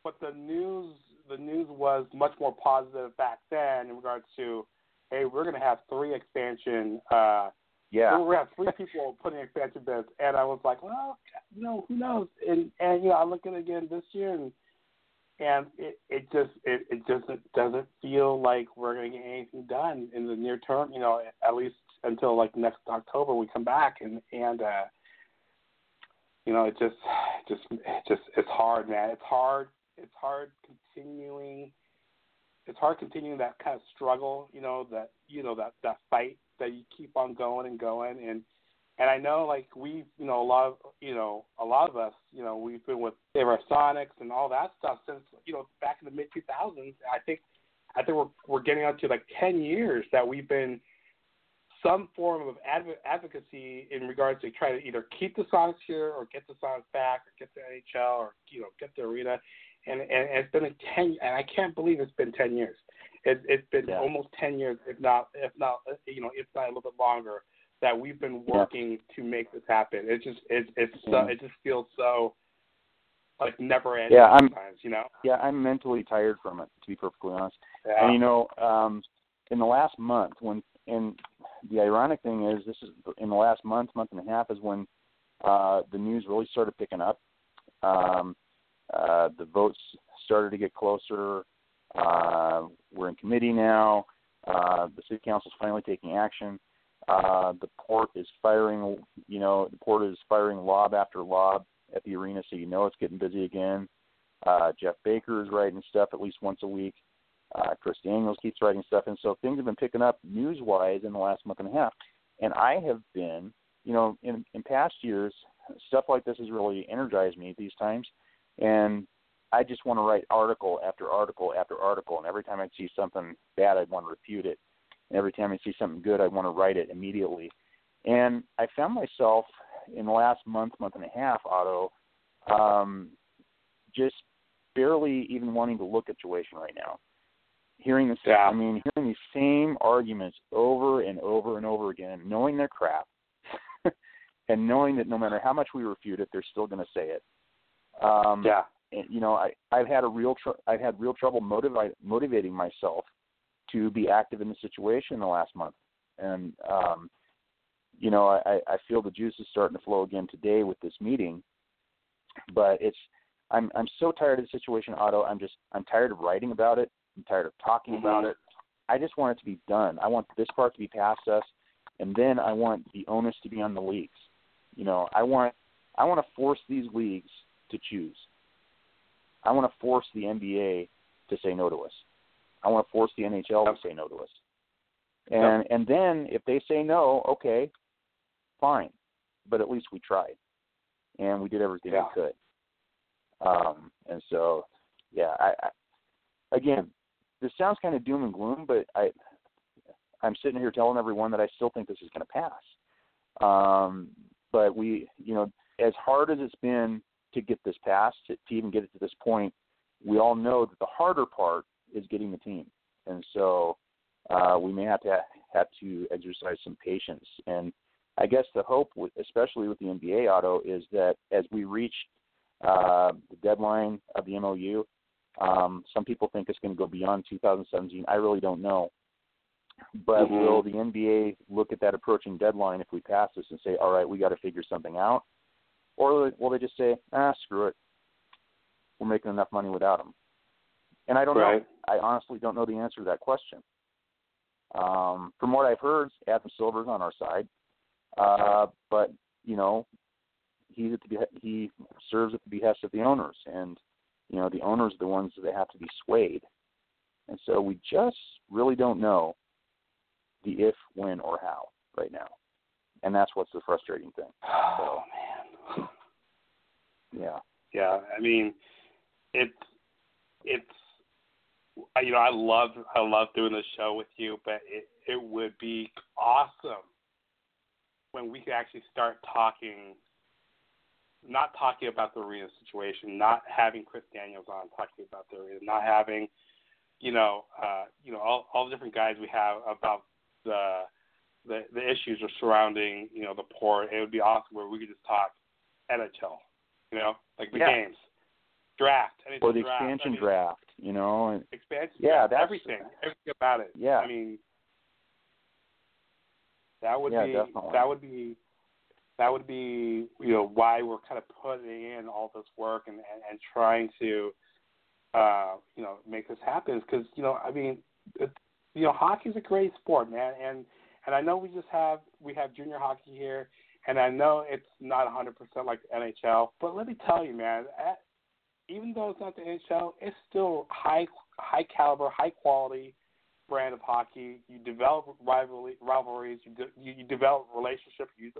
but the news the news was much more positive back then in regards to, hey, we're going to have three expansion. uh yeah, we were three people putting expansion bids, and I was like, well, you know, who knows? And and you know, I look at it again this year, and and it it just it it just doesn't feel like we're going to get anything done in the near term. You know, at least until like next October we come back and and uh, you know it just just it just it's hard, man. It's hard. It's hard continuing. It's hard continuing that kind of struggle. You know that you know that that fight that you keep on going and going and and I know like we you know a lot of you know a lot of us you know we've been with Sonics and all that stuff since you know back in the mid 2000s. I think I think we're we're getting up to like 10 years that we've been some form of adv- advocacy in regards to trying to either keep the Sonics here or get the Sonics back or get the NHL or you know get the arena. And, and, and it's been a 10 and I can't believe it's been 10 years. It, it's been Yeah. almost 10 years, if not if not you know if not a little bit longer that we've been working to make this happen. It just it it's so Mhm. it just feels so like never ending Yeah, I'm- sometimes, you know? Yeah, I'm mentally tired from it, to be perfectly honest. Yeah. And you know, um, in the last month, when and the ironic thing is, this is in the last month, month and a half, is when uh, the news really started picking up. Um, uh, the votes started to get closer. Uh, we're in committee now. Uh, the city council is finally taking action. Uh, the port is firing, you know, the port is firing lob after lob at the arena, so you know it's getting busy again. Uh, Geoff Baker is writing stuff at least once a week. Uh, Chris Daniels keeps writing stuff, and so things have been picking up news-wise in the last month and a half. And I have been, you know, in in past years, stuff like this has really energized me at these times, and I just want to write article after article after article, and every time I see something bad, I want to refute it. And every time I see something good, I want to write it immediately. And I found myself in the last month, month and a half, Otto, um, just barely even wanting to look at situation right now. Hearing the Yeah. I mean, hearing these same arguments over and over and over again, knowing they're crap, and knowing that no matter how much we refute it, they're still going to say it. Um, Yeah. And, you know, I I've had a real tr- I've had real trouble motivate motivating myself to be active in the situation in the last month, and um, you know, I I feel the juice is starting to flow again today with this meeting, but it's I'm I'm so tired of the situation, Otto. I'm just I'm tired of writing about it. I'm tired of talking about Mhm. it. I just want it to be done. I want this part to be past us, and then I want the onus to be on the leagues. You know, I want I want to force these leagues to choose. I want to force the NBA to say no to us. I want to force the NHL to say no to us. And and then if they say no, okay, fine. But at least we tried, and we did everything Yeah. we could. Um, and so, yeah, I, I again, this sounds kind of doom and gloom, but I I'm sitting here telling everyone that I still think this is going to pass. Um, but we, you know, as hard as it's been to get this passed, to, to even get it to this point, we all know that the harder part is getting the team, and so uh, we may have to have to exercise some patience. And I guess the hope, with, especially with the NBA Otto, is that as we reach uh, the deadline of the MOU, um, some people think it's going to go beyond 2017. I really don't know. But Mhm. will the NBA look at that approaching deadline if we pass this and say, all right, we got to figure something out? Or will they just say, ah, screw it. We're making enough money without them? And I don't Right. know. I honestly don't know the answer to that question. Um, from what I've heard, Adam Silver's on our side, uh, but you know, he's at the he serves at the behest of the owners, and you know the owners are the ones that have to be swayed, and so we just really don't know the if, when, or how right now, and that's what's the frustrating thing. Oh man. Yeah, Yeah, I mean, it's it's you know I love I love doing this show with you, but it it would be awesome when we could actually start talking, not talking about the arena situation, not having Chris Daniels on talking about the arena, not having you know uh, you know all all the different guys we have about the the the issues are surrounding you know the port. It would be awesome where we could just talk NHL, you know, like the Yeah. games, draft, or the draft. expansion I mean, draft, you know, and expansion, Yeah, draft, that's- everything, everything about it. Yeah. I mean, that would Yeah, be definitely. that would be that would be you know why we're kind of putting in all this work and and, and trying to uh, you know, make this happen. Because you know, I mean, it, you know, hockey's a great sport, man, and and I know we just have we have junior hockey here, and I know it's not 100% like the NHL, but let me tell you, man, at, even though it's not the NHL, it's still high high caliber, high quality brand of hockey. You develop rivalry, rivalries, you, de- you you develop relationships, you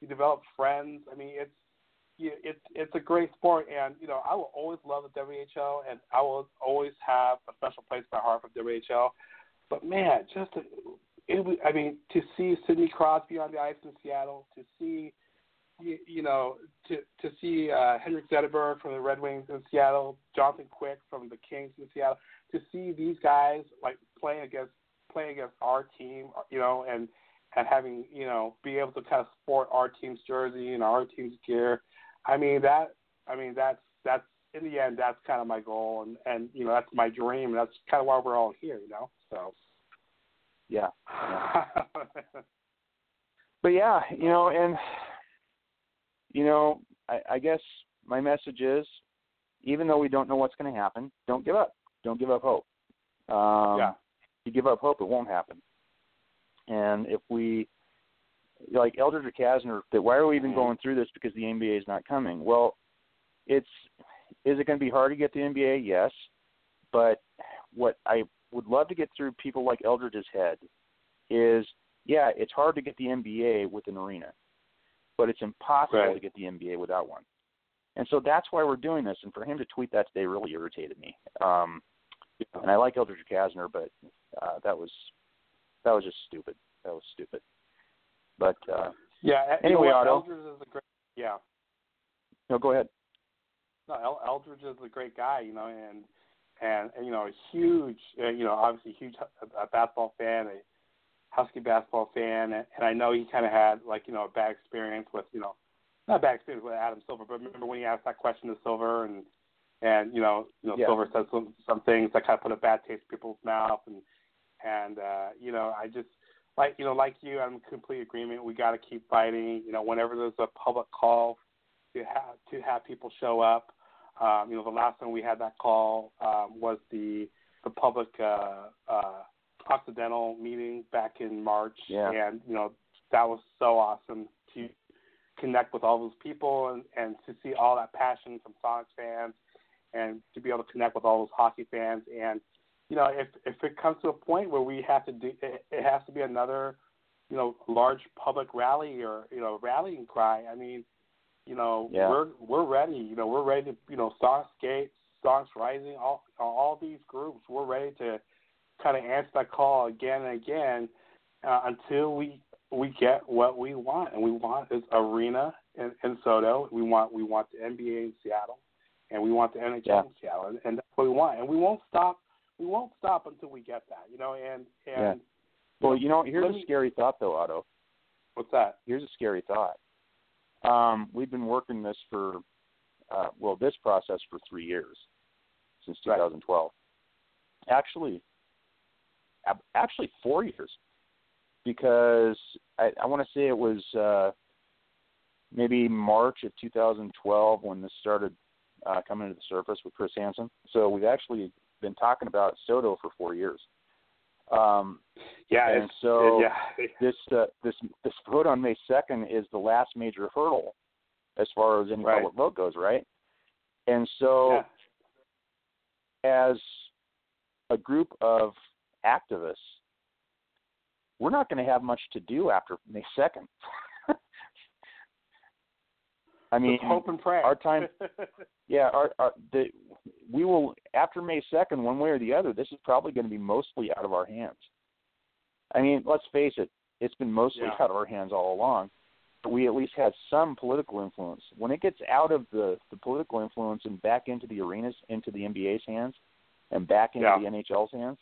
you develop friends. I mean, it's you, it's it's a great sport, and you know I will always love the WHL, and I will always have a special place in my heart for WHL. But man, just to, it, was- I mean, to see Sidney Crosby on the ice in Seattle, to see you, you know, to to see uh, Henrik Zetterberg from the Red Wings in Seattle, Jonathan Quick from the Kings in Seattle, to see these guys like playing against playing against our team, you know, and and having you know be able to kind of sport our team's jersey and our team's gear. I mean that. I mean that's that's in the end that's kind of my goal and and you know that's my dream and that's kind of why we're all here, you know. So. Yeah. yeah. but yeah, you know, and you know, I, I guess my message is, even though we don't know what's going to happen, don't give up. Don't give up hope. Um, Yeah. If you give up hope, it won't happen. And if we, like Eldridge Recasner, that why are we even going through this because the NBA is not coming? Well, it's is it going to be hard to get the NBA? Yes, but what I would love to get through people like Eldridge's head is, yeah, it's hard to get the NBA with an arena, but it's impossible Right. to get the NBA without one. And so that's why we're doing this. And for him to tweet that today really irritated me. Um, and I like Eldridge Recasner, but uh, that was that was just stupid. That was stupid. But uh, Yeah. you Anyway, know Otto. Eldridge is a great. Yeah. no, go ahead. No, El- Eldridge is a great guy, you know, and and, and you know, a huge, uh, you know, obviously a huge uh, a basketball fan, a Husky basketball fan, and, and I know he kind of had like you know a bad experience with you know, not a bad experience with Adam Silver, but remember when he asked that question to Silver and and you know, you know, Yeah. Silver said some some things that kind of put a bad taste in people's mouth, and and uh, you know, I just like you know, like you, I'm in complete agreement. We got to keep fighting. You know, whenever there's a public call to have to have people show up. Um, you know, the last time we had that call um, was the the public uh, uh, Occidental meeting back in March, Yeah. and you know that was so awesome to connect with all those people and, and to see all that passion from Sonics fans, and to be able to connect with all those hockey fans. And you know, if if it comes to a point where we have to do, it, it has to be another, you know, large public rally or you know rallying cry. I mean, you know, Yeah. we're we're ready. You know, we're ready to you know Sonic Skate, Sonics Rising, all all these groups. We're ready to kind of answer that call again and again uh, until we we get what we want, and we want this arena in, in Sodo. We want we want the NBA in Seattle, and we want the NHL Yeah. in Seattle, and, and that's what we want. And we won't stop. We won't stop until we get that. You know, and and Well, you know, here's a me- scary thought, though, Otto. what's that? Here's a scary thought. Um, we've been working this for, uh, well, this process for three years, since Right. 2012. Actually, ab- actually four years, because I, I want to say it was uh, maybe March of 2012 when this started uh, coming to the surface with Chris Hansen. So we've actually been talking about Sodo for four years. Um, Yeah, and so yeah, this uh, this this vote on May second is the last major hurdle as far as any Right. public vote goes, right? And so, as a group of activists, we're not going to have much to do after May second. I mean, Just hope and pray. our time- yeah, our, our the we will after May second, one way or the other. This is probably going to be mostly out of our hands. I mean, let's face it, it's been mostly Yeah. out of our hands all along. But we at least had some political influence. When it gets out of the the political influence and back into the arenas, into the NBA's hands, and back into Yeah. the NHL's hands,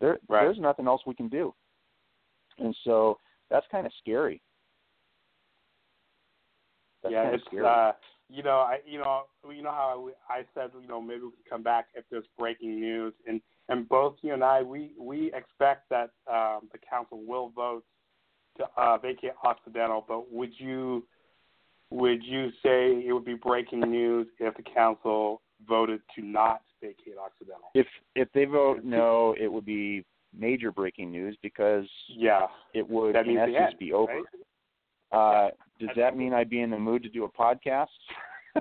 there Right. there's nothing else we can do. And so that's kind of scary. That's yeah, it's scary. uh, you know, I you know, you know how I, I said, you know, maybe we can come back if there's breaking news, and and both you and I, we we expect that um, the council will vote to uh, vacate Occidental, but would you would you say it would be breaking news if the council voted to not vacate Occidental. If if they vote no, it would be major breaking news because Yeah, it would that in essence be over. right? Uh, does that mean I'd be in the mood to do a podcast?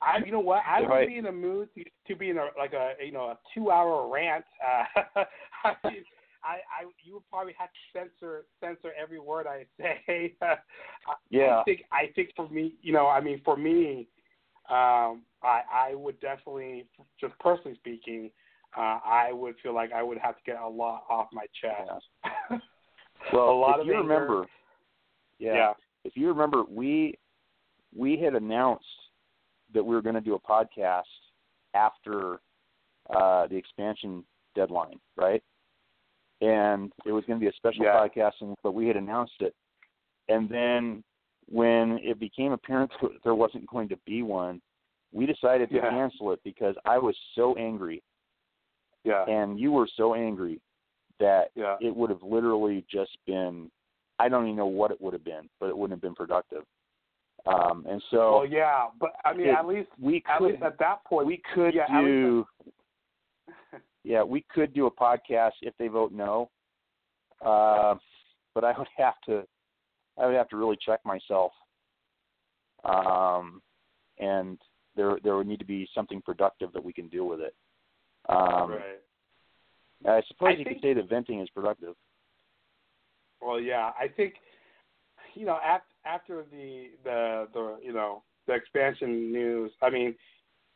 I, you know what? I would be in the mood to, to be in a like a you know a two hour rant. Uh, I, mean, I I you would probably have to censor censor every word I say. I- Yeah. I think I think for me, you know, I mean for me, um, I I would definitely just personally speaking, uh, I would feel like I would have to get a lot off my chest. Well, a lot if of you anger. remember, yeah, yeah. if you remember, we we had announced that we were going to do a podcast after uh, the expansion deadline, right? And it was going to be a special Yeah. podcast, and, but we had announced it. And then when it became apparent that there wasn't going to be one, we decided to Yeah. cancel it because I was so angry, Yeah. and you were so angry that Yeah. it would have literally just been I don't even know what it would have been, but it wouldn't have been productive. Um, and so well, yeah, but I mean, it- at least we at could least at that point, we could yeah, do yeah we could do a podcast if they vote no, uh, but I would have to I would have to really check myself, um, and there there would need to be something productive that we can do with it. Um, right. I suppose I you think- could say that venting is productive. Well, yeah, I think you know after after the the the you know the expansion news. I mean,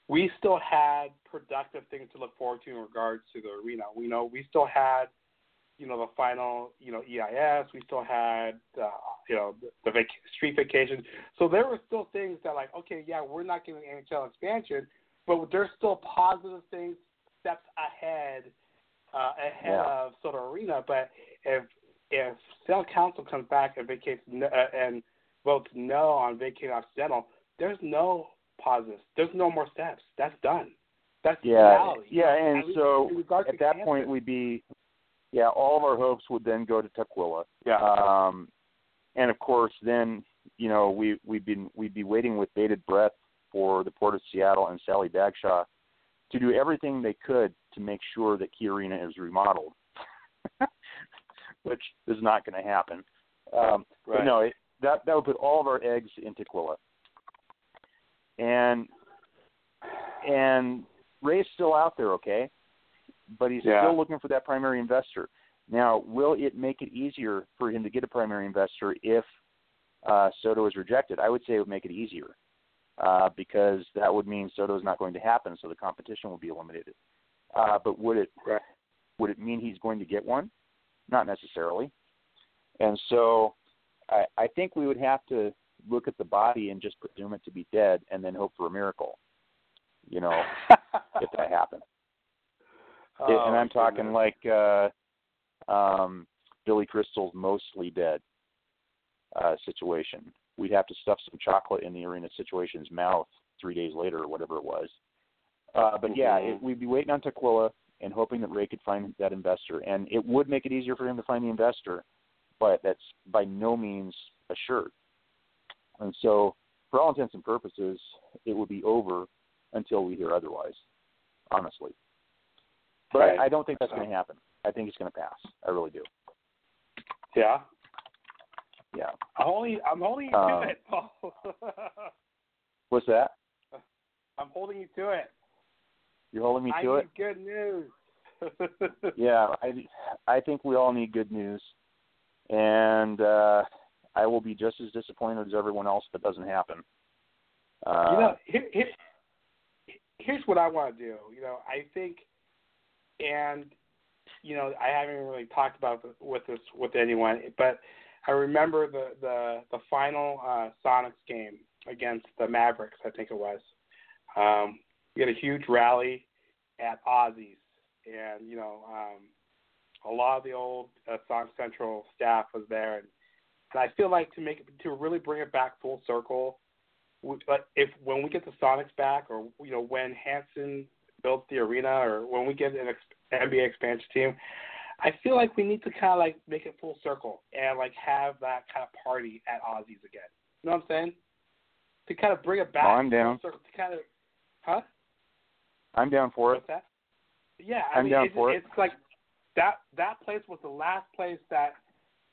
we still had productive things to look forward to in regards to the arena. We know we still had you know the final you know EIS. We still had uh, you know the, the vac- street vacation. So there were still things that like okay, yeah, we're not getting NHL expansion, but there's still positive things steps ahead uh, ahead Yeah. of Sodo Arena. But if if Cell Council comes back and vacates uh, and votes no on vacating Occidental, there's no positives. There's no more steps. That's done. That's Yeah, reality. yeah, and At so at that cancer. point we'd be, yeah, all of our hopes would then go to Tukwila. yeah, Um, and of course, then you know we we'd been we'd be waiting with bated breath for the Port of Seattle and Sally Bagshaw to do everything they could to make sure that Key Arena is remodeled, which is not going to happen. Um, but no, it, that that would put all of our eggs in Tukwila. And and Ray's still out there, okay, but he's Yeah. still looking for that primary investor. Now, will it make it easier for him to get a primary investor if uh, Sodo is rejected? I would say it would make it easier uh, because that would mean Sodo is not going to happen, so the competition will be eliminated. Uh, but would it Right. would it mean he's going to get one? Not necessarily. And so, I, I think we would have to look at the body and just presume it to be dead, and then hope for a miracle. You know, if that happened. Oh, and I'm talking goodness. like uh um Billy Crystal's mostly dead uh situation. We'd have to stuff some chocolate in the arena situation's mouth three days later or whatever it was. Uh but yeah, it, we'd be waiting on Tukwila and hoping that Ray could find that investor. And it would make it easier for him to find the investor, but that's by no means assured. And so for all intents and purposes, it would be over until we hear otherwise, honestly. But Right. I, I don't think that's going to happen. I think it's going to pass. I really do. yeah. Yeah. I'm holding. I'm holding you Um, to it, Paul. What's that? I'm holding you to it. You're holding me I to need it? good news. Yeah. I I think we all need good news, and uh, I will be just as disappointed as everyone else if it doesn't happen. Uh, you know, here, here, here's what I want to do. You know, I think, and you know, I haven't really talked about this, with this with anyone, but I remember the the the final uh, Sonics game against the Mavericks. I think it was. Um, we had a huge rally at Ozzy's, and you know, um, a lot of the old uh, Sonic Central staff was there, and, and I feel like to make it, to really bring it back full circle we- but if when we get the Sonics back, or you know when Hansen builds the arena, or when we get an ex- NBA expansion team, I feel like we need to kind of like make it full circle and like have that kind of party at Ozzy's again. You know what I'm saying? To kind of bring it back. I'm down. full circle, to kind of, huh? I'm down for it. That? Yeah, I I'm mean, down it's, for it. it's like that. That place was the last place that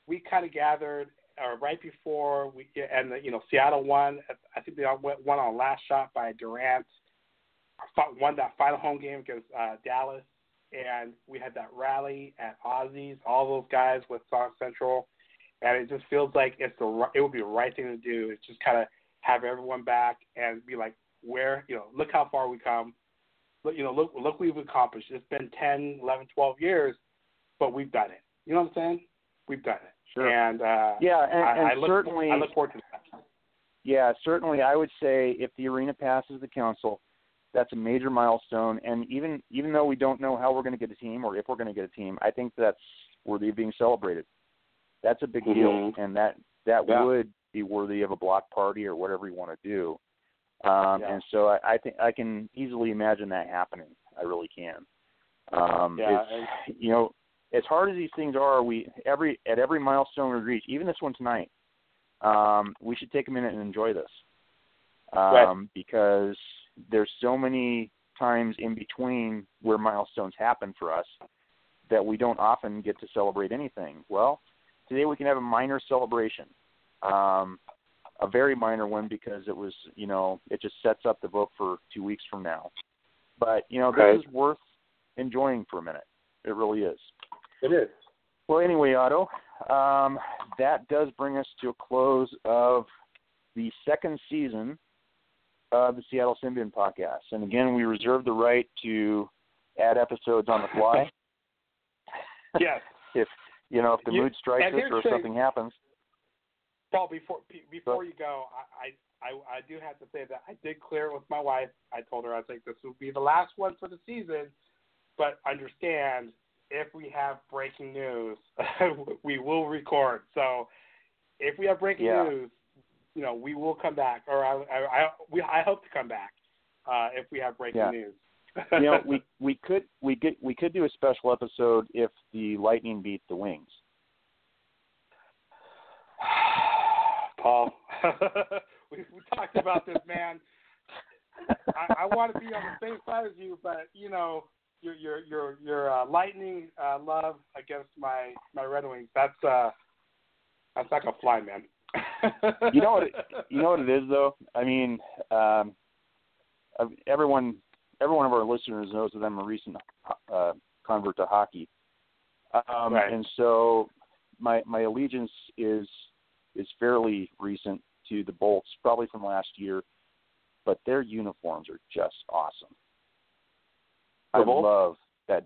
we kind of gathered, or right before we and the, you know Seattle won. I think they all went won on last shot by Durant. Won that final home game against uh, Dallas, and we had that rally at Ozzy's. All those guys with South Central, and it just feels like it's the it would be the right thing to do. It's just kind of have everyone back and be like, where you know, look how far we come. Look, you know, look look, we've accomplished. It's been 10, 11, 12 years, but we've done it. You know what I'm saying? We've done it. Sure. And uh, Yeah, and, I, and I look, certainly, I look forward to that. yeah, certainly, I would say if the arena passes the council, that's a major milestone. And even even though we don't know how we're going to get a team or if we're going to get a team, I think that's worthy of being celebrated. That's a big deal, Mhm. and that that Yeah. would be worthy of a block party or whatever you want to do. Um, Yeah. And so I, I think I can easily imagine that happening. I really can. Um, Yeah, it's, you know, as hard as these things are, we every at every milestone we reach, even this one tonight, um, we should take a minute and enjoy this, um, Right. because there's so many times in between where milestones happen for us that we don't often get to celebrate anything. Well, today we can have a minor celebration, um, a very minor one because it was, you know, it just sets up the vote for two weeks from now. But you know, this is worth enjoying for a minute. It really is. It is. Well, anyway, Otto, um, that does bring us to a close of the second season of the Seattle Sin Bin podcast. And again, we reserve the right to add episodes on the fly. Yes. if you know, if the You- mood strikes us or the- something happens. Paul, before be- before you go, I, I I do have to say that I did clear with my wife. I told her I think this will be the last one for the season, but understand if we have breaking news, we will record. So if we have breaking Yeah. news, you know, we will come back, or I I, I we I hope to come back uh, if we have breaking Yeah. news. you know, we we could we could we could do a special episode if the Lightning beat the Wings. Paul, we we talked about this, man. I, I want to be on the same side as you, but you know, your your your your uh, lightning uh, love against my my Red Wings. That's uh, that's not gonna fly, man. you know what it, you know what it is though. I mean, um, everyone every one of our listeners knows that I'm a recent uh, convert to hockey, um, Right. and so my my allegiance is is fairly recent to the Bolts, probably from last year, but their uniforms are just awesome. The I Bolts? love that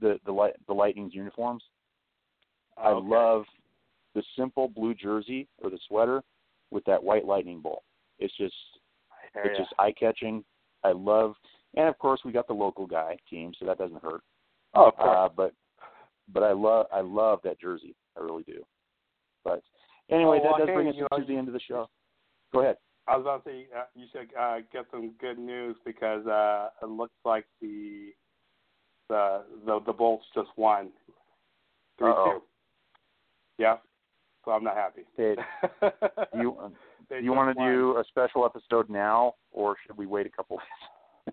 the the light the Lightning's uniforms. I love the simple blue jersey or the sweater with that white lightning bolt. It's just it's just eye catching. I love and of course we got the local guy team, so that doesn't hurt. Oh. Uh but but I love I love that jersey. I really do. But anyway, Oh, that does hey, bring us to know, the end of the show. Go ahead. I was about to say uh, you should uh, get some good news because uh, it looks like the the the, the Bolts just won three two. Yeah, so I'm not happy. Hey, do you They do you want to do a special episode now or should we wait a couple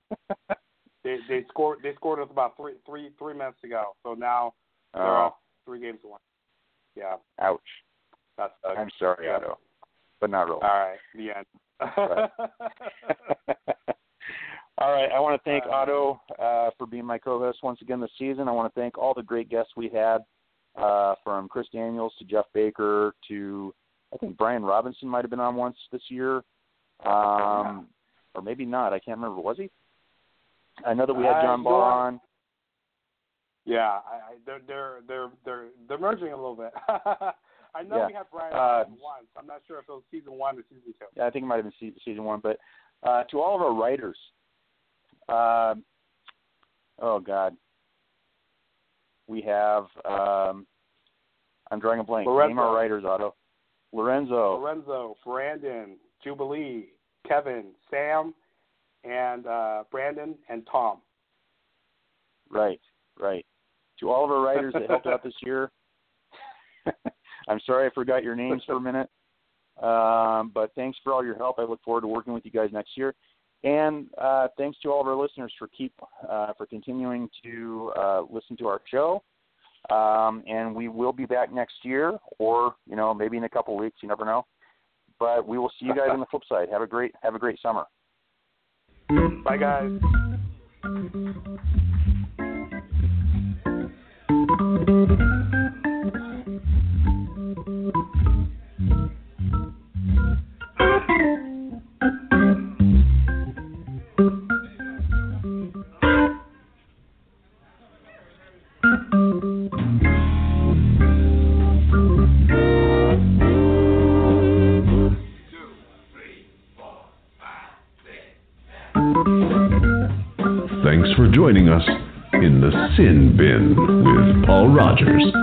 They they scored they scored us about three three three minutes ago. So now they're Oh, up three games to one. Yeah, ouch. I'm sorry, yeah. Otto. But not really. all right. The end. all right. I want to thank Uh, Otto uh, for being my co-host once again this season. I want to thank all the great guests we had, uh, from Chris Daniels to Geoff Baker to I think Brian Robinson might have been on once this year, um, or maybe not. I can't remember. Was he? I know that we had Uh, John Barr on. yeah, I, I, they're they're they're they're they're merging a little bit. I know Yeah. we had Brian Uh, once. I'm not sure if it was season one or season two. Yeah, I think it might have been season one. But uh, to all of our writers, um, oh God, we have. Um, I'm drawing a blank. Name Lorenzo. our writers, Otto. Lorenzo. Lorenzo, Brandon, Jubilee, Kevin, Sam, and uh, Brandon and Tom. Right, right. To all of our writers that helped out this year, I'm sorry I forgot your names for a minute. Um, but thanks for all your help. I look forward to working with you guys next year. And uh, thanks to all of our listeners for keep uh, for continuing to uh, listen to our show. Um, and we will be back next year, or you know maybe in a couple weeks. You never know. But we will see you guys on the flip side. Have a great have a great summer. Bye, guys. Rogers.